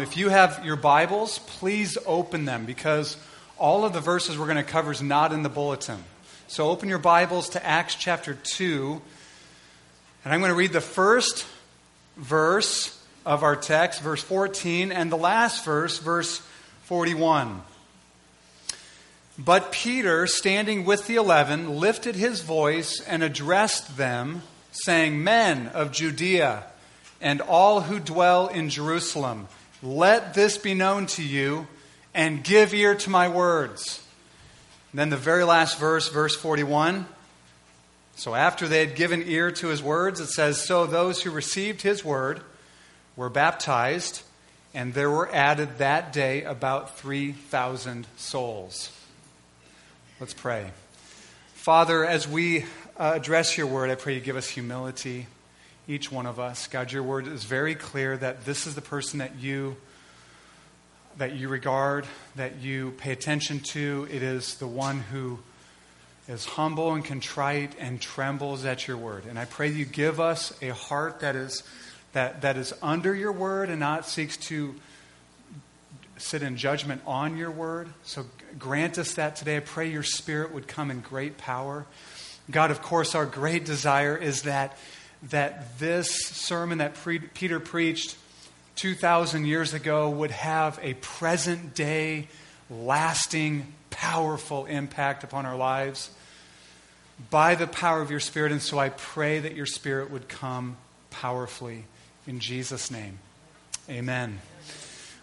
If you have your Bibles, please open them because all of the verses we're going to cover is not in the bulletin. So open your Bibles to Acts chapter 2. And I'm going to read the first verse of our text, verse 14, and the last verse, verse 41. But Peter, standing with the eleven, lifted his voice and addressed them, saying, Men of Judea and all who dwell in Jerusalem, let this be known to you, and give ear to my words. And then the very last verse, verse 41. So after they had given ear to his words, it says, So those who received his word were baptized, and there were added that day about 3,000 souls. Let's pray. Father, as we uh, address your word, I pray you give us humility each one of us. God, your word is very clear that this is the person that you that you regard, that you pay attention to. It is the one who is humble and contrite and trembles at your word. And I pray you give us a heart that is that, that is under your word and not seeks to sit in judgment on your word. So grant us that today. I pray your spirit would come in great power. God, of course, our great desire is that that this sermon that pre- Peter preached 2,000 years ago would have a present day, lasting, powerful impact upon our lives by the power of your Spirit. And so I pray that your Spirit would come powerfully in Jesus' name. Amen.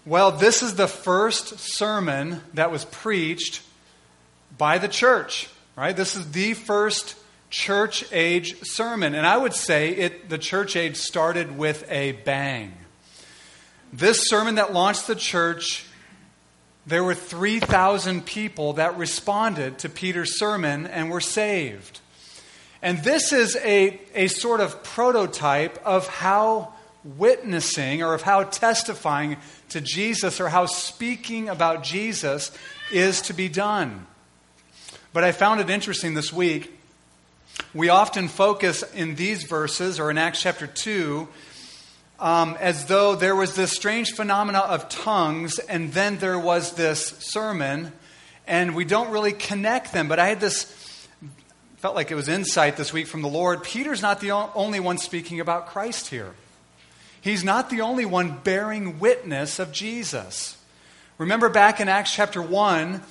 Well, this is the first sermon that was preached by the church, right? This is the first church age sermon. And I would say it, the church age started with a bang. This sermon that launched the church, there were 3,000 people that responded to Peter's sermon and were saved. And this is a, a sort of prototype of how witnessing or of how testifying to Jesus or how speaking about Jesus is to be done. But I found it interesting this week we often focus in these verses or in Acts chapter 2 um, as though there was this strange phenomena of tongues and then there was this sermon, and we don't really connect them. But I had this, felt like it was insight this week from the Lord. Peter's not the only one speaking about Christ here, he's not the only one bearing witness of Jesus. Remember back in Acts chapter 1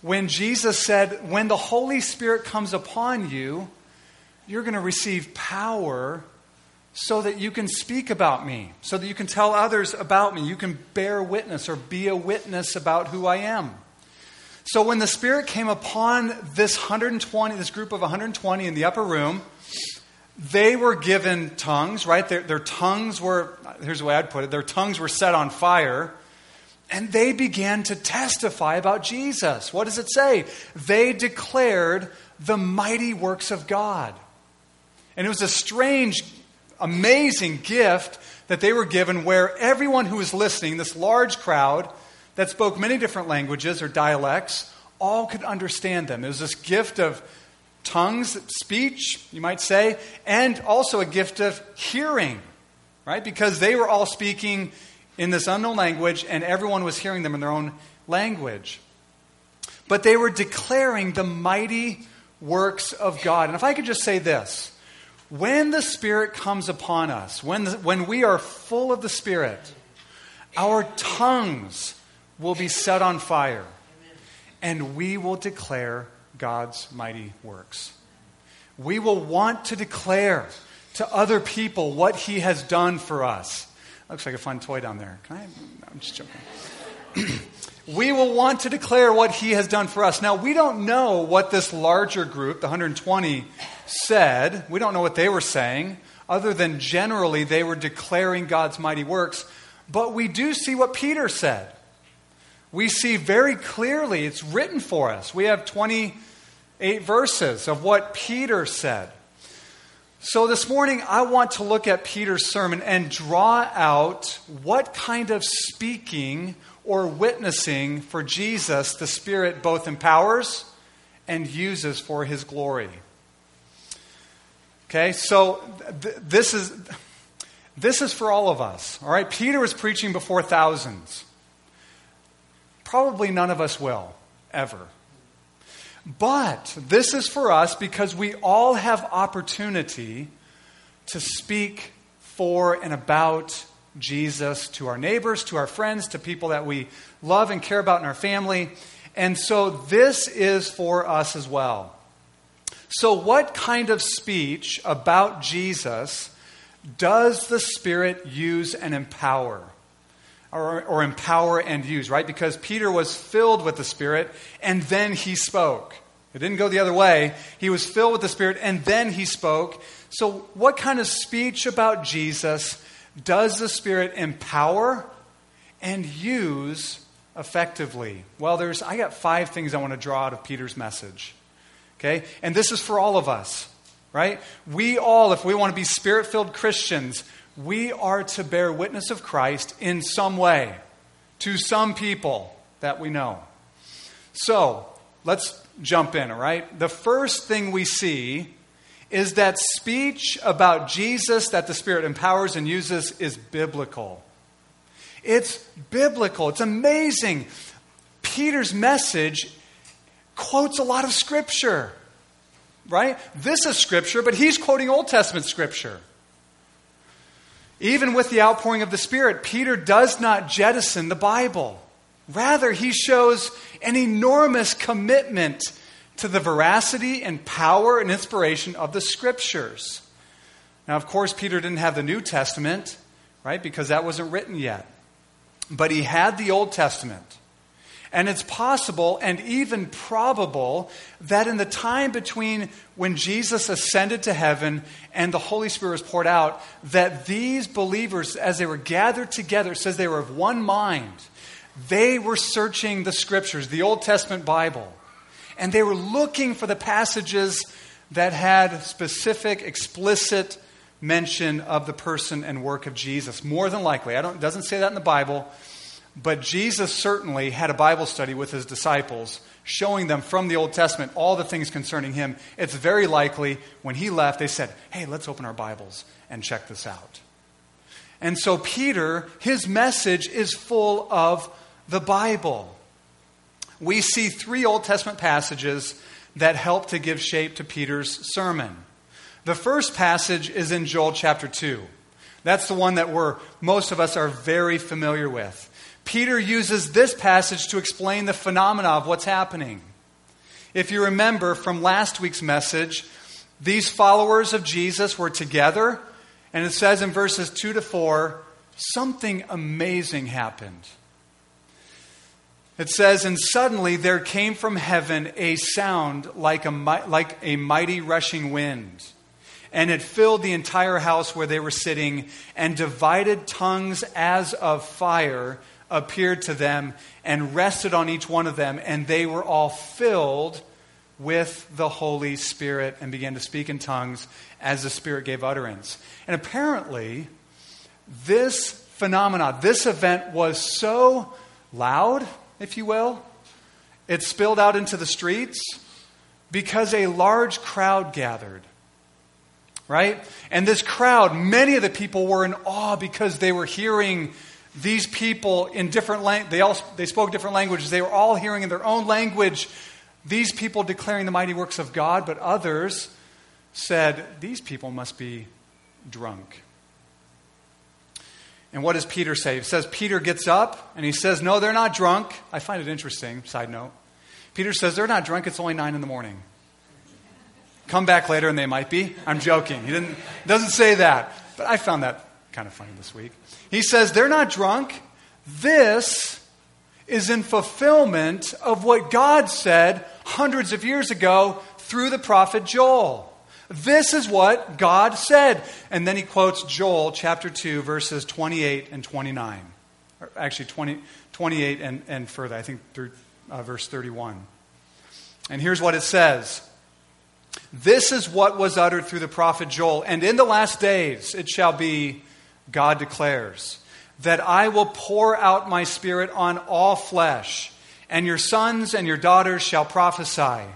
when Jesus said, When the Holy Spirit comes upon you, you're going to receive power so that you can speak about me, so that you can tell others about me. You can bear witness or be a witness about who I am. So when the Spirit came upon this 120, this group of 120 in the upper room, they were given tongues, right? Their, their tongues were, here's the way I'd put it, their tongues were set on fire. And they began to testify about Jesus. What does it say? They declared the mighty works of God. And it was a strange, amazing gift that they were given where everyone who was listening, this large crowd that spoke many different languages or dialects, all could understand them. It was this gift of tongues, speech, you might say, and also a gift of hearing, right? Because they were all speaking in this unknown language and everyone was hearing them in their own language. But they were declaring the mighty works of God. And if I could just say this when the Spirit comes upon us, when, the, when we are full of the Spirit, our tongues will be set on fire and we will declare God's mighty works. We will want to declare to other people what He has done for us. Looks like a fun toy down there. Can I? I'm just joking. we will want to declare what He has done for us. Now, we don't know what this larger group, the 120, said. We don't know what they were saying, other than generally they were declaring God's mighty works. But we do see what Peter said. We see very clearly, it's written for us. We have 28 verses of what Peter said. So this morning, I want to look at Peter's sermon and draw out what kind of speaking or witnessing for Jesus the Spirit both empowers and uses for his glory. Okay, so th- this is this is for all of us. All right? Peter was preaching before thousands. Probably none of us will, ever. But this is for us because we all have opportunity to speak for and about Jesus to our neighbors, to our friends, to people that we love and care about in our family. And so this is for us as well. So, what kind of speech about Jesus does the Spirit use and empower? Or, or, empower and use, right? Because Peter was filled with the Spirit and then he spoke. It didn't go the other way. He was filled with the Spirit and then he spoke. So, what kind of speech about Jesus does the Spirit empower and use effectively? Well, there's I got five things I want to draw out of Peter's message. Okay? And this is for all of us, right? We all, if we want to be spirit filled Christians, we are to bear witness of Christ in some way to some people that we know. So, let's jump in, all right? The first thing we see is that speech about Jesus that the Spirit empowers and uses is biblical. It's biblical. It's amazing. Peter's message quotes a lot of Scripture, right? This is Scripture, but he's quoting Old Testament Scripture. Even with the outpouring of the Spirit, Peter does not jettison the Bible. Rather, he shows an enormous commitment to the veracity and power and inspiration of the Scriptures. Now, of course, Peter didn't have the New Testament, right, because that wasn't written yet. But he had the Old Testament. And it's possible and even probable that in the time between when Jesus ascended to heaven and the Holy Spirit was poured out, that these believers, as they were gathered together, says they were of one mind. They were searching the scriptures, the Old Testament Bible, and they were looking for the passages that had specific, explicit mention of the person and work of Jesus. More than likely, I don't, it doesn't say that in the Bible, but Jesus certainly had a Bible study with his disciples, showing them from the Old Testament all the things concerning him. It's very likely when he left, they said, Hey, let's open our Bibles and check this out. And so, Peter, his message is full of the Bible. We see three Old Testament passages that help to give shape to Peter's sermon. The first passage is in Joel chapter 2. That's the one that we're, most of us are very familiar with. Peter uses this passage to explain the phenomena of what's happening. If you remember from last week's message, these followers of Jesus were together, and it says in verses 2 to 4 something amazing happened. It says, And suddenly there came from heaven a sound like a, like a mighty rushing wind and it filled the entire house where they were sitting, and divided tongues as of fire appeared to them and rested on each one of them, and they were all filled with the Holy Spirit and began to speak in tongues as the Spirit gave utterance. And apparently, this phenomenon, this event was so loud, if you will, it spilled out into the streets because a large crowd gathered right? And this crowd, many of the people were in awe because they were hearing these people in different languages. They all they spoke different languages. They were all hearing in their own language these people declaring the mighty works of God, but others said these people must be drunk. And what does Peter say? He says Peter gets up and he says, No, they're not drunk. I find it interesting, side note. Peter says, They're not drunk, it's only nine in the morning. Come back later and they might be. I'm joking. He didn't, doesn't say that. But I found that kind of funny this week. He says, They're not drunk. This is in fulfillment of what God said hundreds of years ago through the prophet Joel. This is what God said. And then he quotes Joel chapter 2, verses 28 and 29. Or actually, 20, 28 and, and further, I think through uh, verse 31. And here's what it says this is what was uttered through the prophet Joel. And in the last days it shall be, God declares, that I will pour out my spirit on all flesh, and your sons and your daughters shall prophesy,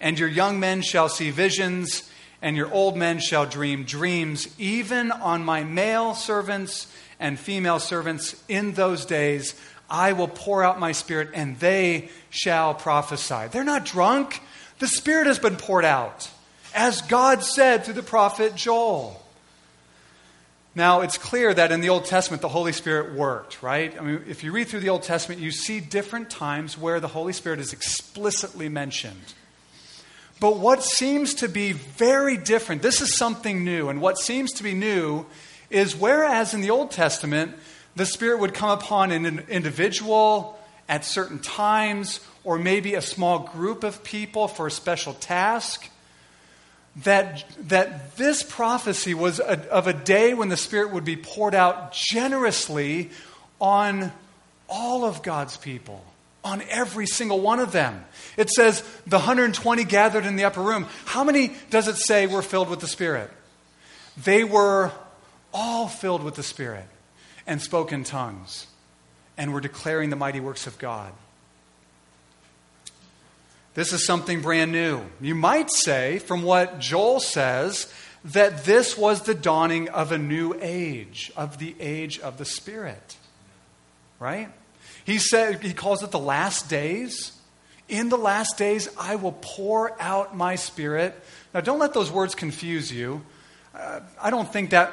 and your young men shall see visions, and your old men shall dream dreams, even on my male servants and female servants in those days. I will pour out my spirit, and they shall prophesy. They're not drunk. The spirit has been poured out, as God said through the prophet Joel. Now, it's clear that in the Old Testament, the Holy Spirit worked, right? I mean, if you read through the Old Testament, you see different times where the Holy Spirit is explicitly mentioned. But what seems to be very different, this is something new, and what seems to be new is whereas in the Old Testament, the Spirit would come upon an individual at certain times, or maybe a small group of people for a special task that, that this prophecy was a, of a day when the Spirit would be poured out generously on all of God's people, on every single one of them. It says the 120 gathered in the upper room. How many does it say were filled with the Spirit? They were all filled with the Spirit and spoke in tongues and were declaring the mighty works of God. This is something brand new. You might say, from what Joel says, that this was the dawning of a new age, of the age of the Spirit. Right? He said he calls it the last days. In the last days, I will pour out my spirit. Now, don't let those words confuse you. Uh, I don't think that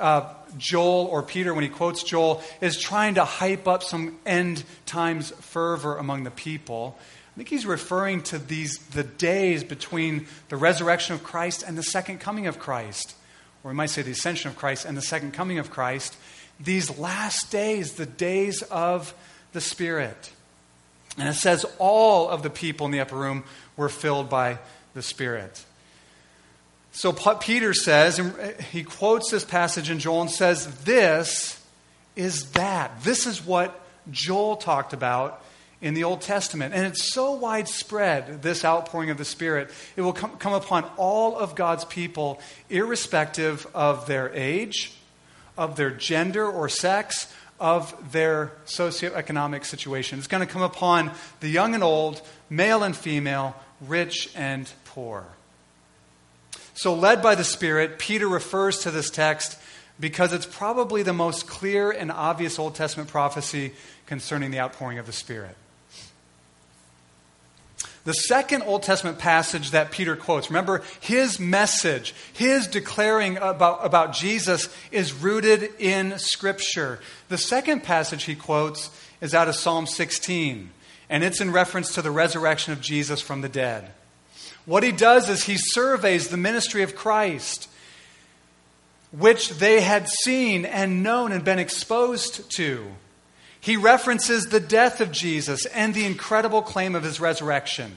uh, Joel or Peter, when he quotes Joel, is trying to hype up some end times fervor among the people. I think he's referring to these the days between the resurrection of Christ and the second coming of Christ. Or we might say the ascension of Christ and the second coming of Christ. These last days, the days of the Spirit. And it says all of the people in the upper room were filled by the Spirit. So Peter says, and uh, he quotes this passage in Joel and says, This is that. This is what Joel talked about in the Old Testament. And it's so widespread, this outpouring of the Spirit, it will come, come upon all of God's people, irrespective of their age, of their gender or sex, of their socioeconomic situation. It's going to come upon the young and old, male and female, rich and poor. So, led by the Spirit, Peter refers to this text because it's probably the most clear and obvious Old Testament prophecy concerning the outpouring of the Spirit. The second Old Testament passage that Peter quotes, remember, his message, his declaring about, about Jesus is rooted in Scripture. The second passage he quotes is out of Psalm 16, and it's in reference to the resurrection of Jesus from the dead. What he does is he surveys the ministry of Christ, which they had seen and known and been exposed to. He references the death of Jesus and the incredible claim of his resurrection.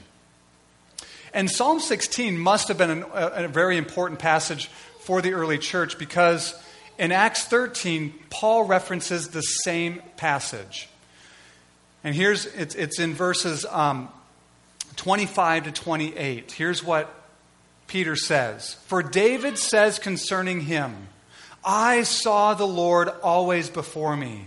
And Psalm 16 must have been an, a, a very important passage for the early church because in Acts 13, Paul references the same passage. And here's it's, it's in verses um, 25 to 28. Here's what Peter says For David says concerning him, I saw the Lord always before me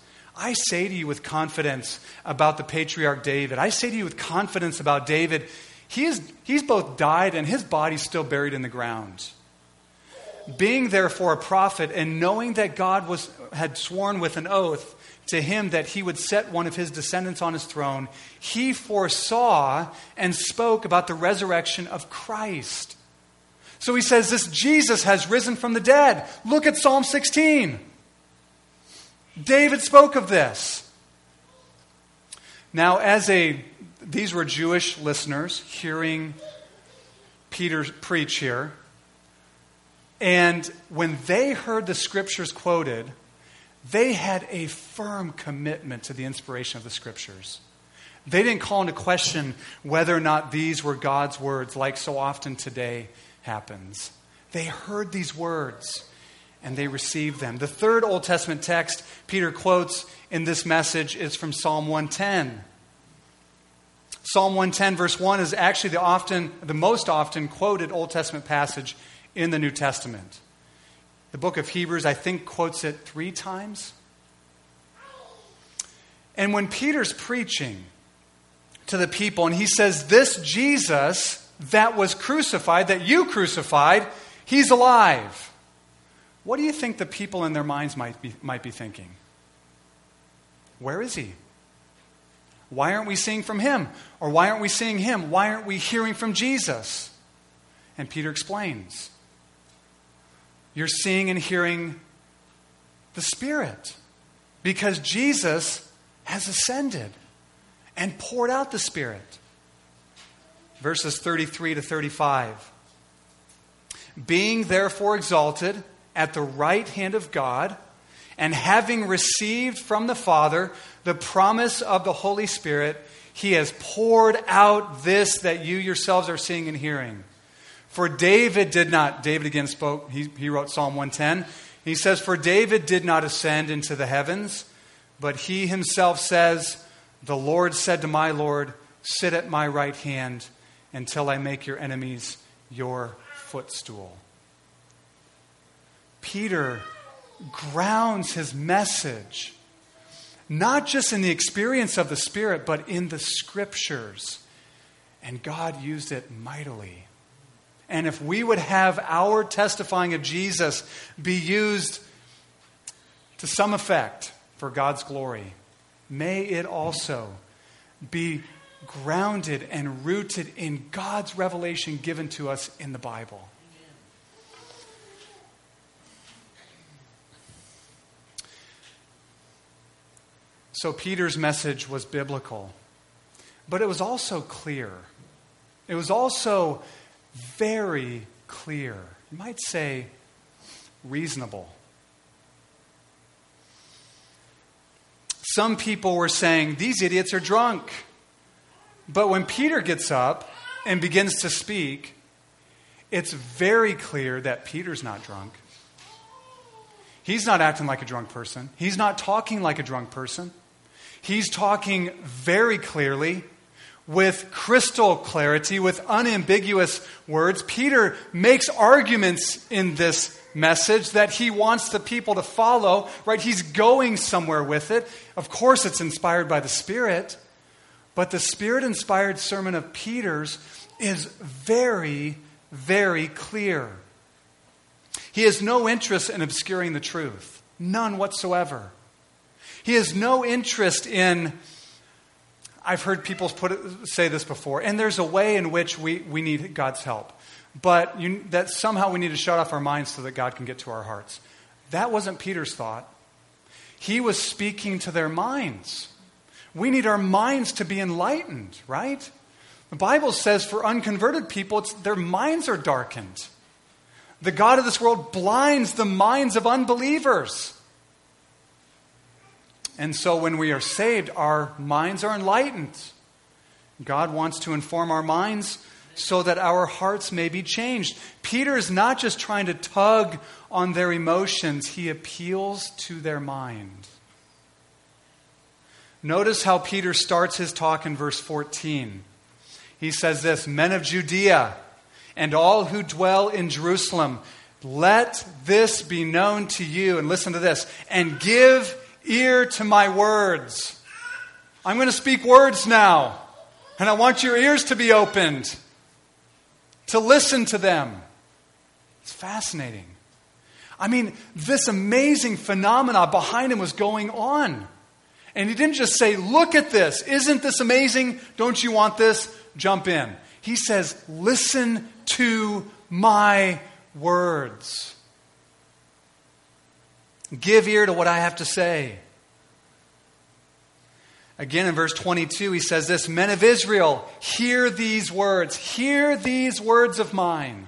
I say to you with confidence about the patriarch David. I say to you with confidence about David. He is, he's both died and his body's still buried in the ground. Being therefore a prophet and knowing that God was, had sworn with an oath to him that he would set one of his descendants on his throne, he foresaw and spoke about the resurrection of Christ. So he says, This Jesus has risen from the dead. Look at Psalm 16. David spoke of this. Now, as a, these were Jewish listeners hearing Peter preach here. And when they heard the scriptures quoted, they had a firm commitment to the inspiration of the scriptures. They didn't call into question whether or not these were God's words, like so often today happens. They heard these words and they received them. The third Old Testament text Peter quotes in this message is from Psalm 110. Psalm 110, verse 1, is actually the, often, the most often quoted Old Testament passage in the New Testament. The book of Hebrews, I think, quotes it three times. And when Peter's preaching to the people and he says, This Jesus that was crucified, that you crucified, he's alive. What do you think the people in their minds might be, might be thinking? Where is he? Why aren't we seeing from him? Or why aren't we seeing him? Why aren't we hearing from Jesus? And Peter explains You're seeing and hearing the Spirit because Jesus has ascended and poured out the Spirit. Verses 33 to 35. Being therefore exalted at the right hand of God, and having received from the Father the promise of the Holy Spirit, he has poured out this that you yourselves are seeing and hearing. For David did not, David again spoke, he, he wrote Psalm 110. He says, For David did not ascend into the heavens, but he himself says, The Lord said to my Lord, Sit at my right hand until I make your enemies your footstool. Peter grounds his message not just in the experience of the Spirit, but in the scriptures. And God used it mightily. And if we would have our testifying of Jesus be used to some effect for God's glory, may it also be grounded and rooted in God's revelation given to us in the Bible. So Peter's message was biblical, but it was also clear. It was also very clear. You might say reasonable. Some people were saying, These idiots are drunk. But when Peter gets up and begins to speak, it's very clear that Peter's not drunk. He's not acting like a drunk person. He's not talking like a drunk person. He's talking very clearly, with crystal clarity, with unambiguous words. Peter makes arguments in this message that he wants the people to follow, right? He's going somewhere with it. Of course, it's inspired by the Spirit, but the Spirit inspired sermon of Peter's is very, very clear. He has no interest in obscuring the truth, none whatsoever. He has no interest in, I've heard people put it, say this before, and there's a way in which we, we need God's help, but you, that somehow we need to shut off our minds so that God can get to our hearts. That wasn't Peter's thought. He was speaking to their minds. We need our minds to be enlightened, right? The Bible says for unconverted people, their minds are darkened. The God of this world blinds the minds of unbelievers. And so when we are saved, our minds are enlightened. God wants to inform our minds so that our hearts may be changed. Peter is not just trying to tug on their emotions, he appeals to their mind. Notice how Peter starts his talk in verse 14. He says this Men of Judea and all who dwell in Jerusalem, let this be known to you. And listen to this and give ear to my words. I'm going to speak words now, and I want your ears to be opened to listen to them. It's fascinating. I mean, this amazing phenomena behind him was going on. And he didn't just say, Look at this. Isn't this amazing? Don't you want this? Jump in. He says, Listen to my words. Give ear to what I have to say. Again, in verse 22, he says this Men of Israel, hear these words. Hear these words of mine.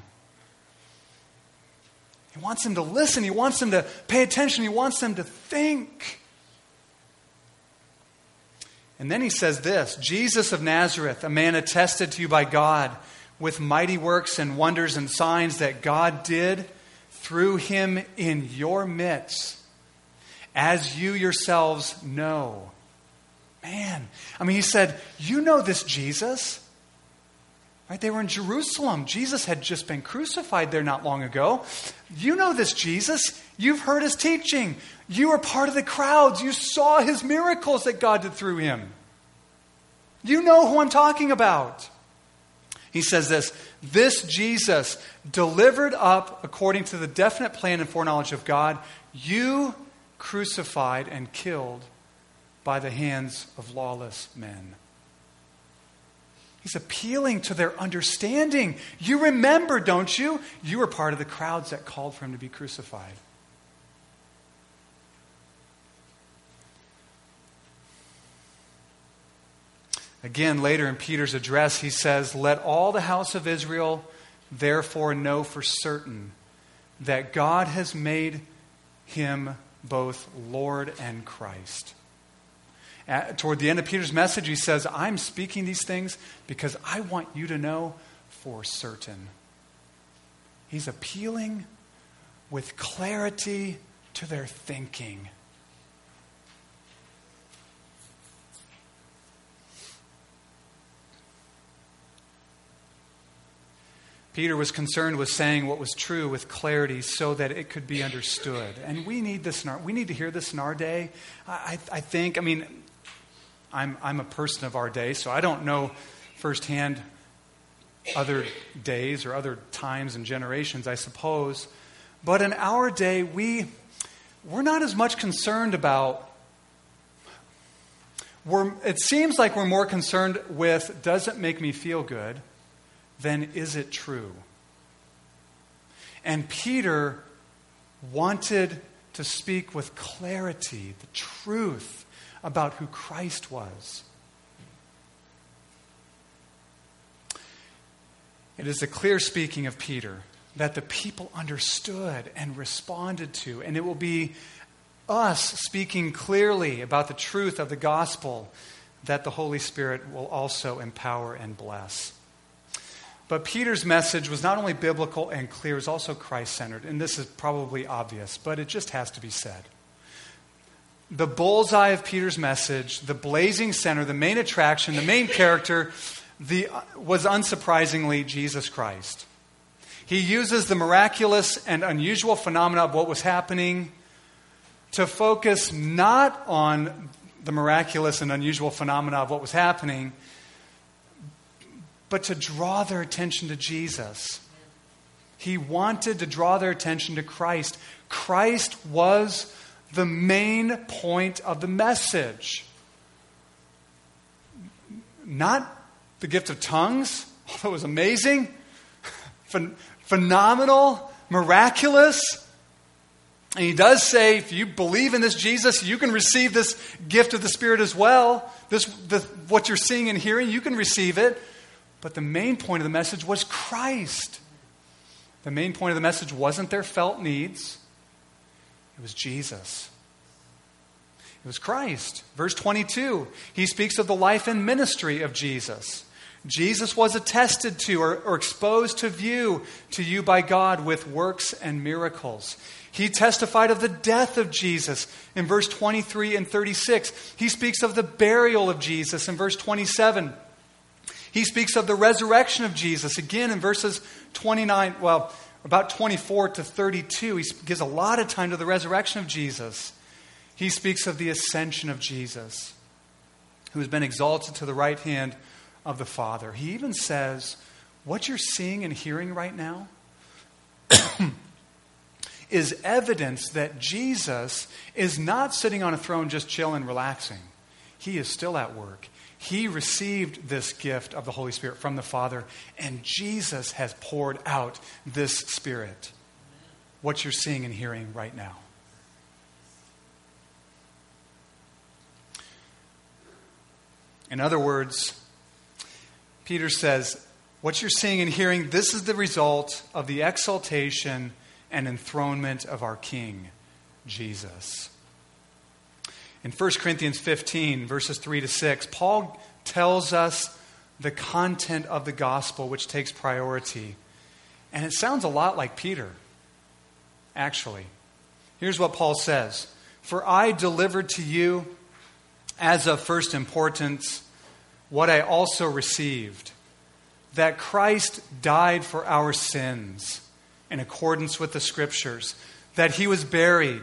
He wants them to listen. He wants them to pay attention. He wants them to think. And then he says this Jesus of Nazareth, a man attested to you by God with mighty works and wonders and signs that God did through him in your midst, as you yourselves know. Man, I mean, he said, You know this Jesus. Right? They were in Jerusalem. Jesus had just been crucified there not long ago. You know this Jesus. You've heard his teaching. You were part of the crowds. You saw his miracles that God did through him. You know who I'm talking about. He says this This Jesus, delivered up according to the definite plan and foreknowledge of God, you crucified and killed by the hands of lawless men. He's appealing to their understanding. You remember, don't you? You were part of the crowds that called for him to be crucified. Again, later in Peter's address, he says, Let all the house of Israel therefore know for certain that God has made him both Lord and Christ. At, toward the end of Peter's message, he says, I'm speaking these things because I want you to know for certain. He's appealing with clarity to their thinking. Peter was concerned with saying what was true with clarity so that it could be understood. And we need this in our, we need to hear this in our day. I, I think, I mean, I'm, I'm a person of our day, so I don't know firsthand other days or other times and generations, I suppose. But in our day, we, we're not as much concerned about. We're, it seems like we're more concerned with does it make me feel good then is it true? And Peter wanted to speak with clarity, the truth about who Christ was. It is a clear speaking of Peter that the people understood and responded to, and it will be us speaking clearly about the truth of the gospel that the Holy Spirit will also empower and bless. But Peter's message was not only biblical and clear, it was also Christ centered. And this is probably obvious, but it just has to be said. The bullseye of Peter's message, the blazing center, the main attraction, the main character, the, was unsurprisingly Jesus Christ. He uses the miraculous and unusual phenomena of what was happening to focus not on the miraculous and unusual phenomena of what was happening, but to draw their attention to Jesus. He wanted to draw their attention to Christ. Christ was the main point of the message. Not the gift of tongues, although it was amazing, ph- phenomenal, miraculous. And he does say, if you believe in this Jesus, you can receive this gift of the Spirit as well. This, the, what you're seeing and hearing, you can receive it. But the main point of the message was Christ. The main point of the message wasn't their felt needs, it was Jesus. It was Christ. Verse 22, he speaks of the life and ministry of Jesus. Jesus was attested to or, or, exposed to view to you by God with works and miracles. He testified of the death of Jesus in verse 23 and 36. He speaks of the burial of Jesus in verse 27. He speaks of the resurrection of Jesus again in verses 29, well, about 24 to 32. He gives a lot of time to the resurrection of Jesus. He speaks of the ascension of Jesus, who has been exalted to the right hand of the Father. He even says, What you're seeing and hearing right now is evidence that Jesus is not sitting on a throne just chilling, relaxing. He is still at work. He received this gift of the Holy Spirit from the Father, and Jesus has poured out this Spirit. What you're seeing and hearing right now. In other words, Peter says, What you're seeing and hearing, this is the result of the exaltation and enthronement of our King, Jesus. In 1 Corinthians 15, verses 3 to 6, Paul tells us the content of the gospel which takes priority. And it sounds a lot like Peter. actually. Here's what Paul says For I delivered to you as of first importance what I also received that Christ died for our sins in accordance with the Scriptures, that he was buried,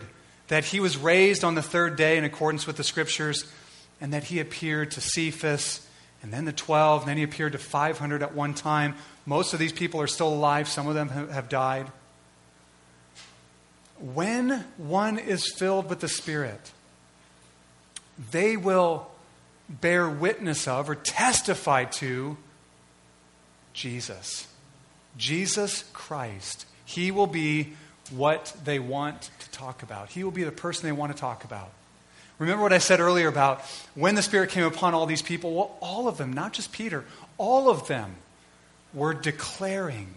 that he was raised on the third day in accordance with the Scriptures, and that he appeared to Cephas and then the 12, and then he appeared to 500 at one time. Most of these people are still alive, some of them have died. When one is filled with the Spirit, they will bear witness of or testify to Jesus. Jesus Christ. He will be what they want to talk about. He will be the person they want to talk about. Remember what I said earlier about when the Spirit came upon all these people? Well, all of them, not just Peter, all of them were declaring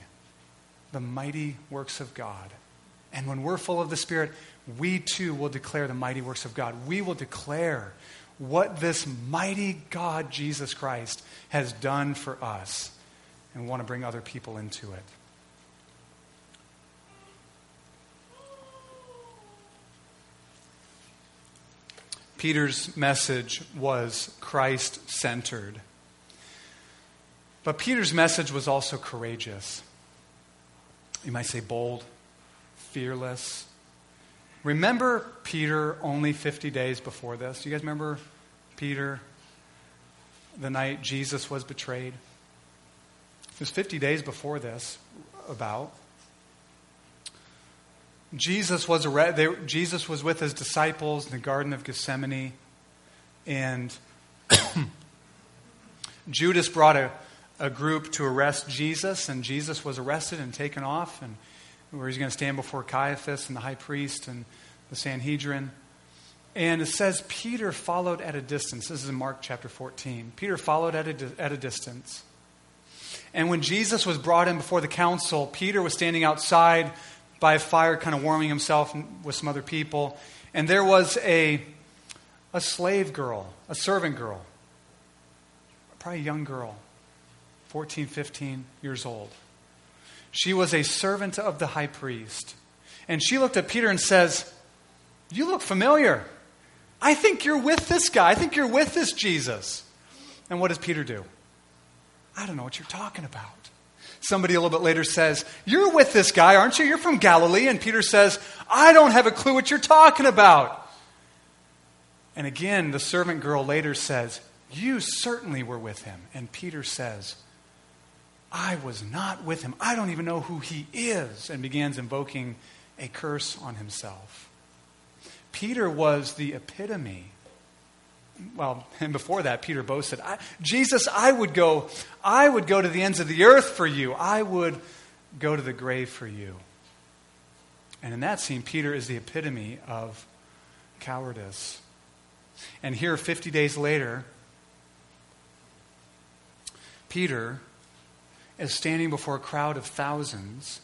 the mighty works of God. And when we're full of the Spirit, we too will declare the mighty works of God. We will declare what this mighty God, Jesus Christ, has done for us and want to bring other people into it. Peter's message was Christ centered. But Peter's message was also courageous. You might say bold, fearless. Remember Peter only 50 days before this? Do you guys remember Peter the night Jesus was betrayed? It was 50 days before this, about. Jesus was, they, Jesus was with his disciples in the Garden of Gethsemane, and Judas brought a, a group to arrest Jesus, and Jesus was arrested and taken off, and where he's going to stand before Caiaphas and the high priest and the Sanhedrin. And it says Peter followed at a distance. This is in Mark chapter 14. Peter followed at a, at a distance. And when Jesus was brought in before the council, Peter was standing outside by a fire, kind of warming himself with some other people. And there was a, a slave girl, a servant girl, probably a young girl, 14, 15 years old. She was a servant of the high priest. And she looked at Peter and says, You look familiar. I think you're with this guy. I think you're with this Jesus. And what does Peter do? I don't know what you're talking about. Somebody a little bit later says, You're with this guy, aren't you? You're from Galilee. And Peter says, I don't have a clue what you're talking about. And again, the servant girl later says, You certainly were with him. And Peter says, I was not with him. I don't even know who he is. And begins invoking a curse on himself. Peter was the epitome well, and before that, Peter boasted, Jesus, I would go, I would go to the ends of the earth for you. I would go to the grave for you. And in that scene, Peter is the epitome of cowardice. And here, 50 days later, Peter is standing before a crowd of thousands,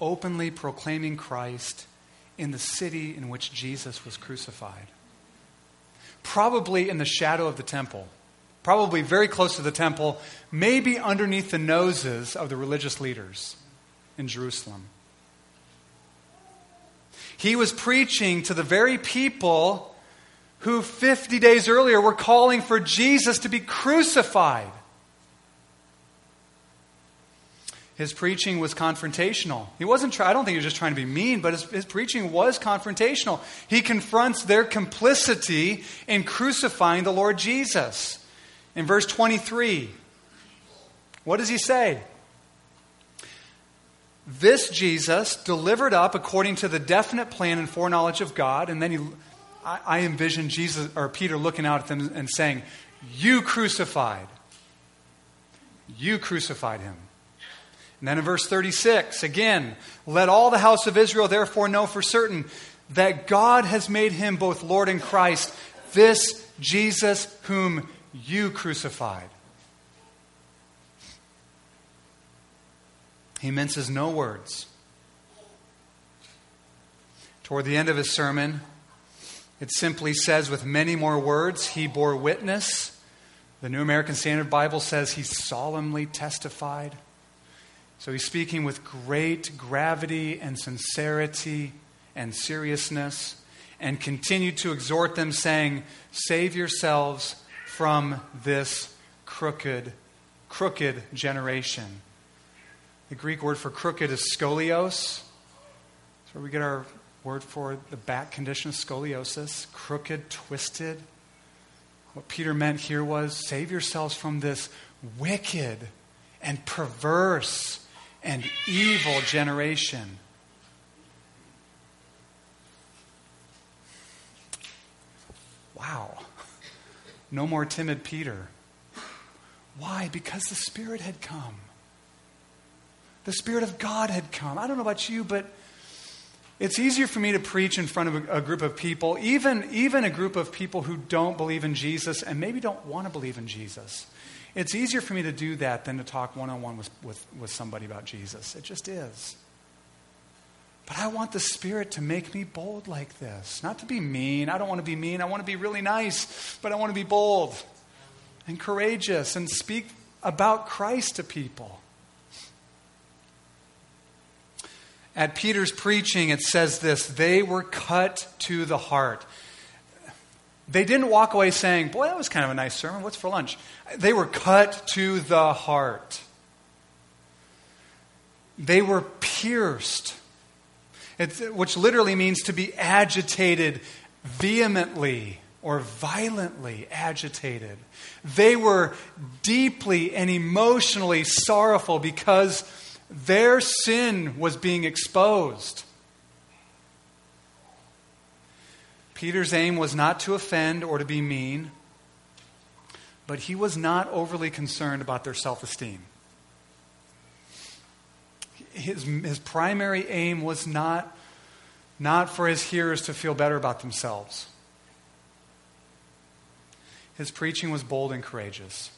openly proclaiming Christ in the city in which Jesus was crucified probably in the shadow of the temple, probably very close to the temple, maybe underneath the noses of the religious leaders in Jerusalem. He was preaching to the very people who 50 days earlier were calling for Jesus to be crucified. His preaching was confrontational. He wasn't try, I don't think he was just trying to be mean, but his, his preaching was confrontational. He confronts their complicity in crucifying the Lord Jesus. In verse 23, what does he say? This Jesus delivered up according to the definite plan and foreknowledge of God, and then he, I, I envision Jesus or Peter looking out at them and saying, "You crucified, you crucified him." And then in verse 36, again, let all the house of Israel therefore know for certain that God has made him both Lord and Christ, this Jesus whom you crucified. He minces no words. Toward the end of his sermon, it simply says, with many more words, he bore witness. The New American Standard Bible says he solemnly testified. So he's speaking with great gravity and sincerity and seriousness and continued to exhort them, saying, Save yourselves from this crooked, crooked generation. The Greek word for crooked is scolios. That's where we get our word for the back condition of scoliosis crooked, twisted. What Peter meant here was save yourselves from this wicked and perverse and evil generation. Wow. No more timid Peter. Why? Because the Spirit had come. The Spirit of God had come. I don't know about you, but it's easier for me to preach in front of a, a, group of people, even, even a group of people who don't believe in Jesus and maybe don't want to believe in Jesus. It's easier for me to do that than to talk one on one with with somebody about Jesus. It just is. But I want the Spirit to make me bold like this. Not to be mean. I don't want to be mean. I want to be really nice, but I want to be bold and courageous and speak about Christ to people. At Peter's preaching, it says this they were cut to the heart. They didn't walk away saying, Boy, that was kind of a nice sermon. What's for lunch? They were cut to the heart. They were pierced, which literally means to be agitated vehemently or violently agitated. They were deeply and emotionally sorrowful because their sin was being exposed. Peter's aim was not to offend or to be mean, but he was not overly concerned about their self esteem. His, his primary aim was not, not for his hearers to feel better about themselves. His preaching was bold and courageous.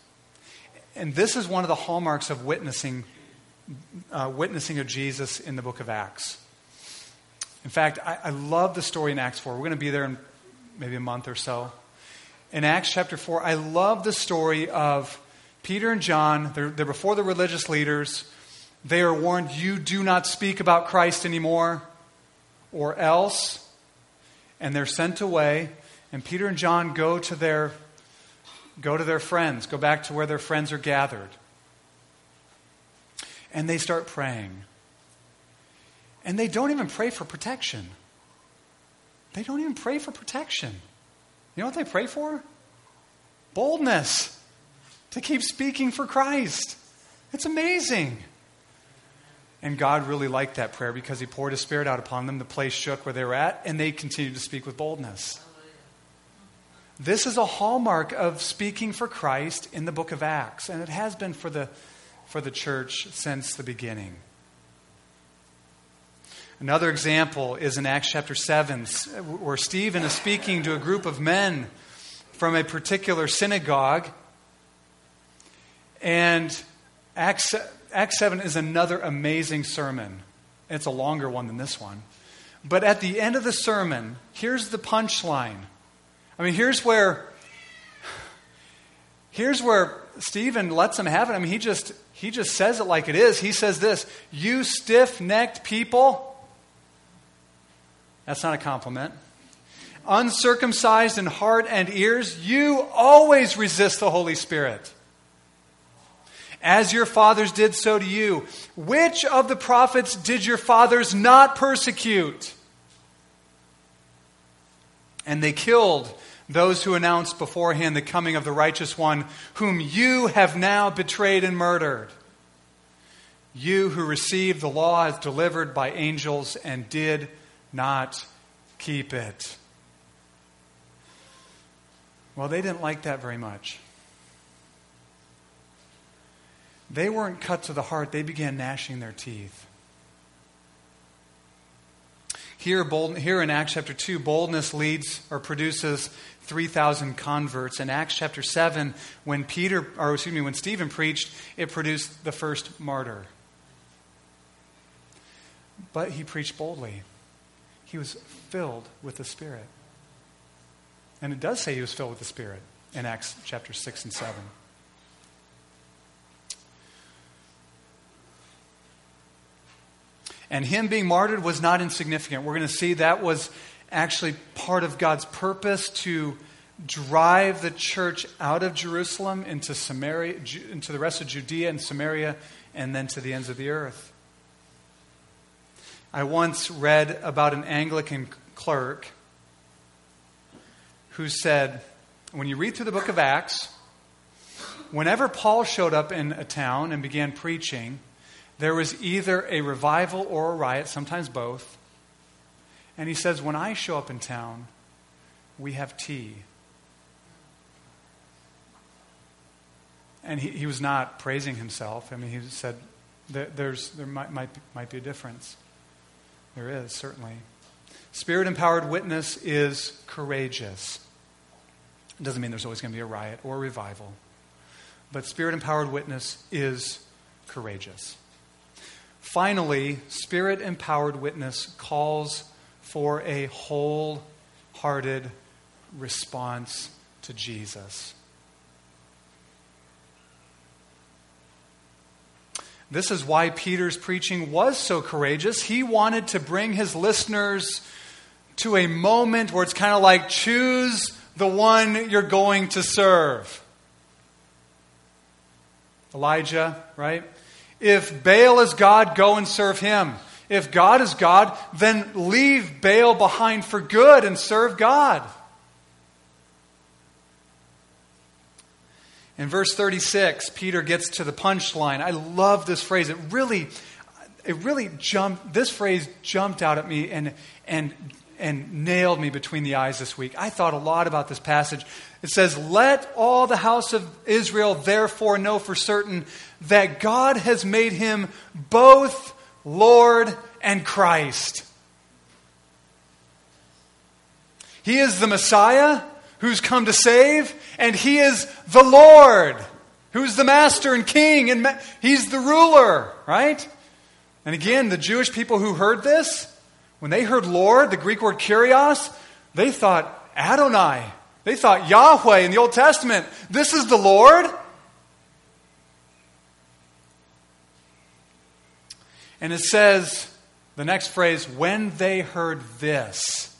And this is one of the hallmarks of witnessing, uh, witnessing of Jesus in the book of Acts. In fact, I, I love the story in Acts 4. We're going to be there in maybe a month or so. In Acts chapter 4, I love the story of Peter and John. They're, they're before the religious leaders. They are warned, you do not speak about Christ anymore, or else. And they're sent away. And Peter and John go to their go to their friends, go back to where their friends are gathered. And they start praying. And they don't even pray for protection. They don't even pray for protection. You know what they pray for? Boldness to keep speaking for Christ. It's amazing. And God really liked that prayer because He poured His Spirit out upon them. The place shook where they were at, and they continued to speak with boldness. This is a hallmark of speaking for Christ in the book of Acts, and it has been for the, for the church since the beginning. Another example is in Acts chapter 7, where Stephen is speaking to a group of men from a particular synagogue. And Acts, Acts 7 is another amazing sermon. It's a longer one than this one. But at the end of the sermon, here's the punchline. I mean, here's where here's where Stephen lets them have it. I mean, he just he just says it like it is. He says this, "You stiff-necked people, that's not a compliment. Uncircumcised in heart and ears, you always resist the Holy Spirit. As your fathers did, so do you. Which of the prophets did your fathers not persecute? And they killed those who announced beforehand the coming of the righteous one, whom you have now betrayed and murdered. You who received the law as delivered by angels and did not keep it. Well, they didn't like that very much. They weren't cut to the heart, they began gnashing their teeth. Here, bold, here in Acts chapter 2, boldness leads or produces 3,000 converts. In Acts chapter 7, when Peter, or excuse me, when Stephen preached, it produced the first martyr. But he preached boldly. He was filled with the Spirit. And it does say he was filled with the Spirit in Acts chapter 6 and 7. And him being martyred was not insignificant. We're going to see that was actually part of God's purpose to drive the church out of Jerusalem into Samaria, into the rest of Judea and Samaria, and then to the ends of the earth. I once read about an Anglican clerk who said, when you read through the book of Acts, whenever Paul showed up in a town and began preaching, there was either a revival or a riot, sometimes both. And he says, When I show up in town, we have tea. And he, he was not praising himself. I mean, he said, there, there's, there might, might, might be a difference. There is, certainly. Spirit empowered witness is courageous. It doesn't mean there's always going to be a riot or a revival. But spirit empowered witness is courageous. Finally, spirit empowered witness calls for a wholehearted response to Jesus. This is why Peter's preaching was so courageous. He wanted to bring his listeners to a moment where it's kind of like choose the one you're going to serve. Elijah, right? If Baal is God, go and serve him. If God is God, then leave Baal behind for good and serve God. In verse 36, Peter gets to the punchline. I love this phrase. It really, it really jumped, this phrase jumped out at me and, and, and nailed me between the eyes this week. I thought a lot about this passage. It says, Let all the house of Israel therefore know for certain that God has made him both Lord and Christ. He is the Messiah who's come to save, and he is the Lord, who's the master and king, and he's the ruler, right? And again, the Jewish people who heard this, when they heard Lord, the Greek word kurios, they thought Adonai. They thought Yahweh in the Old Testament. This is the Lord. And it says, the next phrase, when they heard this.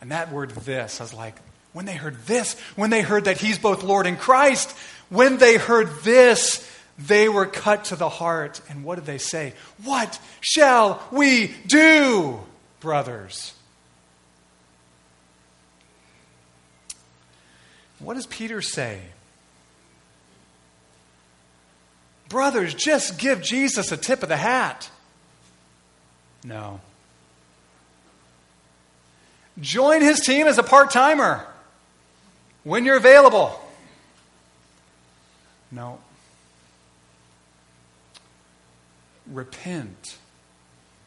And that word this, I was like, when they heard this, when they heard that he's both Lord and Christ, when they heard this, they were cut to the heart. And what did they say? What shall we do, brothers? What does Peter say? Brothers, just give Jesus a tip of the hat. No. Join his team as a part timer when you're available. No. Repent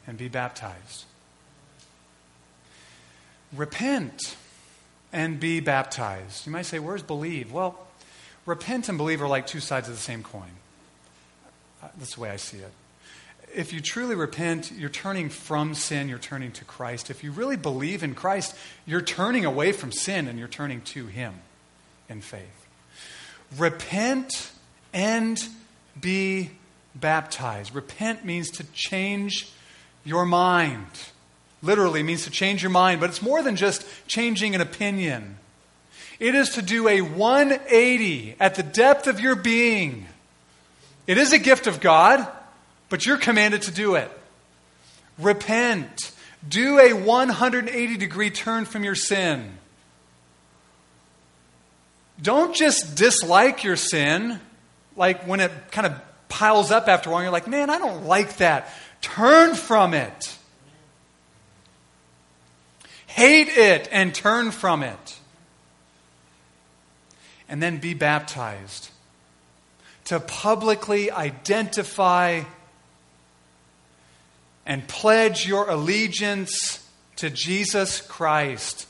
and be baptized. Repent and be baptized. You might say, where's believe? Well, repent and believe are like two sides of the same coin. Uh, that's the way I see it if you truly repent, you're turning from sin, you're turning to Christ. If you really believe in Christ, you're turning away from sin and you're turning to Him in faith. Repent and be baptized. Repent means to change your mind. Literally means to change your mind, but it's more than just changing an opinion. It is to do a 180 at the depth of your being. It is a gift of God but you're commanded to do it. Repent. Do a 180 degree turn from your sin. Don't just dislike your sin, like when it kind of piles up after a while, you're like, man, I don't like that. Turn from it. Hate it and turn from it. And then be baptized to publicly identify and pledge your allegiance to Jesus Christ.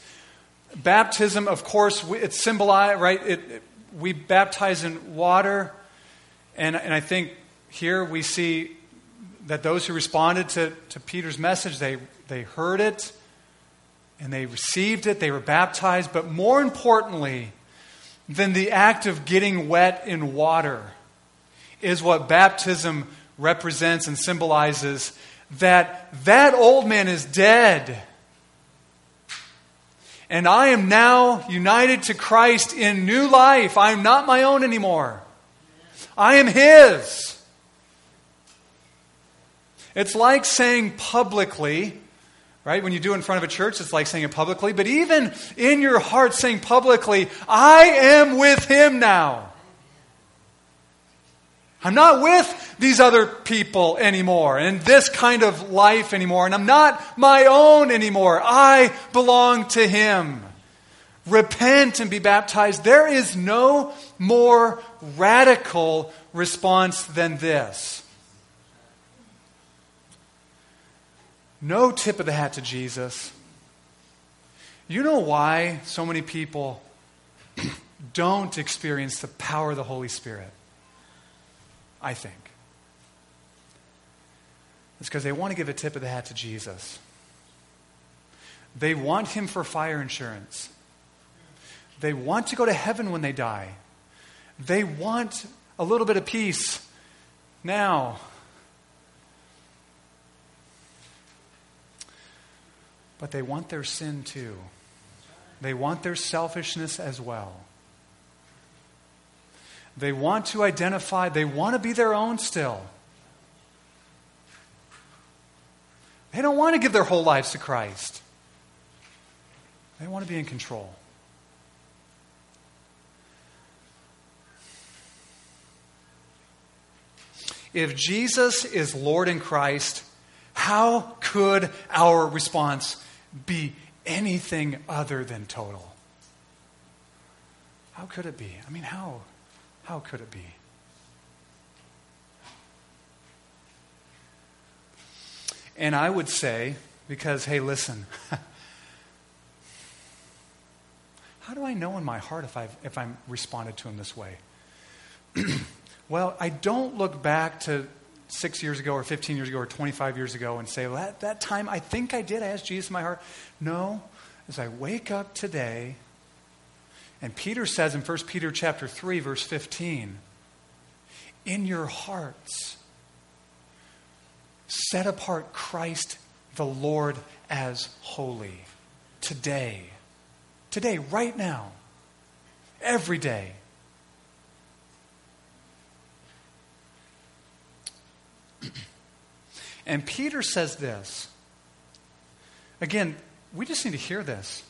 Baptism, of course, it's symbolized, right? It, it, we baptize in water, and, and I think here we see that those who responded to, to Peter's message, they, they heard it and they received it, they were baptized, but more importantly than the act of getting wet in water is what baptism represents and symbolizes that that old man is dead. And I am now united to Christ in new life. I am not my own anymore. I am His. It's like saying publicly, right? When you do it in front of a church, it's like saying it publicly. But even in your heart, saying publicly, I am with Him now. I'm not with these other people anymore and this kind of life anymore, and I'm not my own anymore. I belong to Him. Repent and be baptized. There is no more radical response than this. No tip of the hat to Jesus. You know why so many people don't experience the power of the Holy Spirit? I think. It's because they want to give a tip of the hat to Jesus. They want him for fire insurance. They want to go to heaven when they die. They want a little bit of peace now. But they want their sin too. They want their selfishness as well. They want to identify, they want to be their own still. They don't want to give their whole lives to Christ. They want to be in control. If Jesus is Lord in Christ, how could our response be anything other than total? How could it be? I mean, how? How could it be? And I would say, because, hey, listen, how do I know in my heart if, I've, if I'm responded to him this way? well, I don't look back to six years ago or 15 years ago or 25 years ago and say, well, that, that time I think I did. I asked Jesus in my heart. No, as I wake up today, and Peter says in 1 Peter chapter 3 verse 15, in your hearts set apart Christ the Lord as holy today. Today, right now. Every day. and Peter says this. Again, we just need to hear this.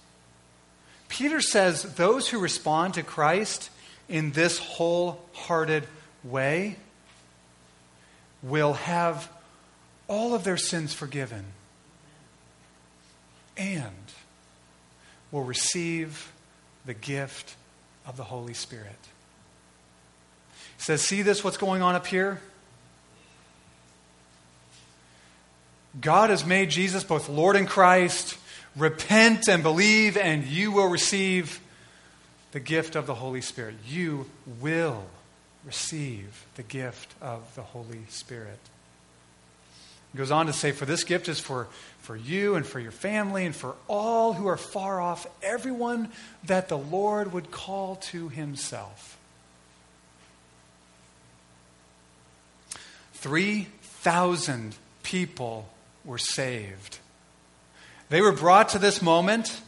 Peter says those who respond to Christ in this wholehearted way will have all of their sins forgiven and will receive the gift of the Holy Spirit. He says, See this, what's going on up here? God has made Jesus both Lord and Christ Repent and believe, and you will receive the gift of the Holy Spirit. You will receive the gift of the Holy Spirit. He goes on to say, For this gift is for, for you and for your family and for all who are far off, everyone that the Lord would call to himself. 3,000 people were saved they were brought to this moment.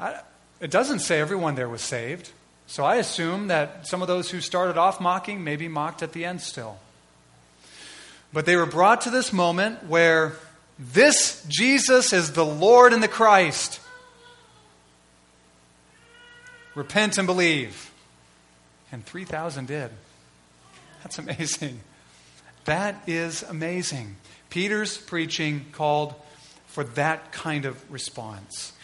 I, it doesn't say everyone there was saved. So I assume that some of those who started off mocking maybe mocked at the end still. But they were brought to this moment where this Jesus is the Lord and the Christ. Repent and believe. And 3,000 did. That's amazing. That is amazing. Peter's preaching called for that kind of response.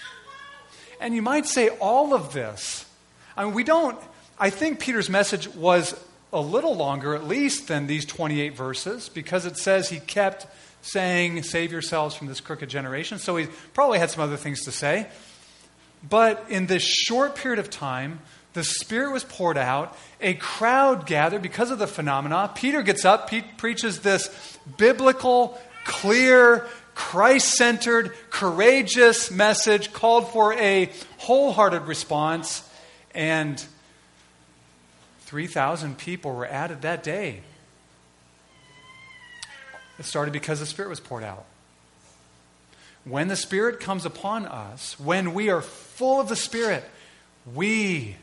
And you might say all of this. I mean, we don't, I think Peter's message was a little longer, at least, than these 28 verses, because it says he kept saying, Save yourselves from this crooked generation. So he probably had some other things to say. But in this short period of time, the Spirit was poured out. A crowd gathered because of the phenomena. Peter gets up, he preaches this biblical, clear, Christ centered, courageous message called for a wholehearted response, and 3,000 people were added that day. It started because the Spirit was poured out. When the Spirit comes upon us, when we are full of the Spirit, we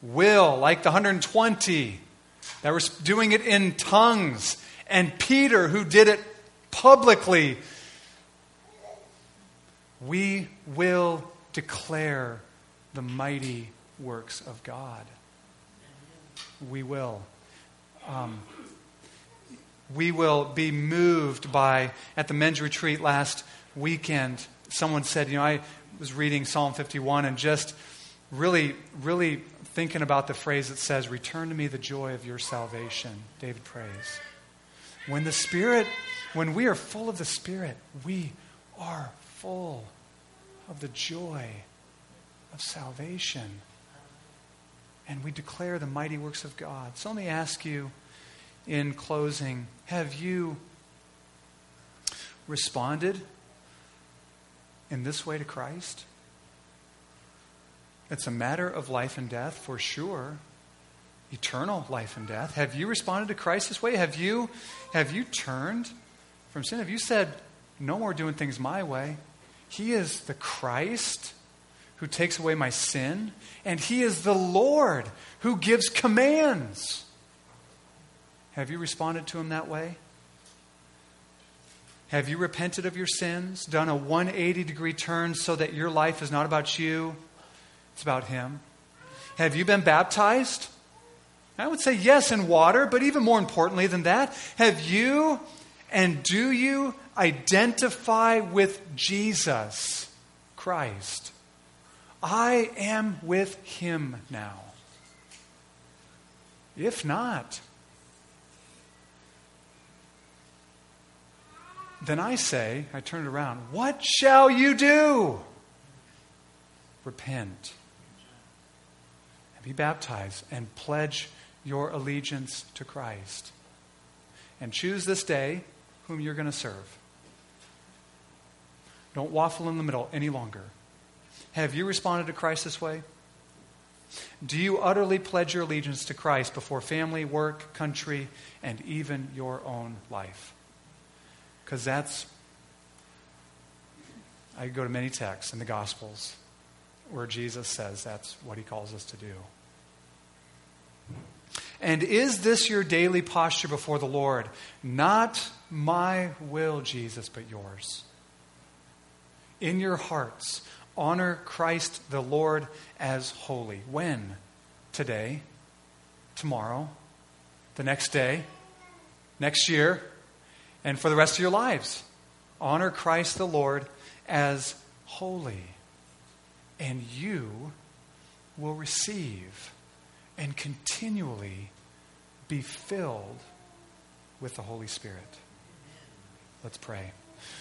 will, like the 120 that were doing it in tongues, and Peter, who did it publicly, we will declare the mighty works of God. We will. Um, we will be moved by, at the men's retreat last weekend, someone said, you know, I was reading Psalm 51 and just really, really thinking about the phrase that says, Return to me the joy of your salvation. David prays. When the Spirit, when we are full of the Spirit, we are full of the joy of salvation. And we declare the mighty works of God. So let me ask you in closing have you responded in this way to Christ? It's a matter of life and death for sure. Eternal life and death. Have you responded to Christ this way? Have you, have you turned from sin? Have you said, no more doing things my way? He is the Christ who takes away my sin, and He is the Lord who gives commands. Have you responded to Him that way? Have you repented of your sins, done a 180 degree turn so that your life is not about you, it's about Him? Have you been baptized? I would say yes in water, but even more importantly than that, have you and do you identify with Jesus Christ? I am with Him now. If not, then I say, I turn it around, what shall you do? Repent and be baptized and pledge your allegiance to Christ. And choose this day whom you're going to serve. Don't waffle in the middle any longer. Have you responded to Christ this way? Do you utterly pledge your allegiance to Christ before family, work, country, and even your own life? Because that's, I go to many texts in the Gospels where Jesus says that's what he calls us to do. And is this your daily posture before the Lord? Not my will, Jesus, but yours. In your hearts, honor Christ the Lord as holy. When? Today, tomorrow, the next day, next year, and for the rest of your lives. Honor Christ the Lord as holy. And you will receive and continually be filled with the Holy Spirit. Let's pray.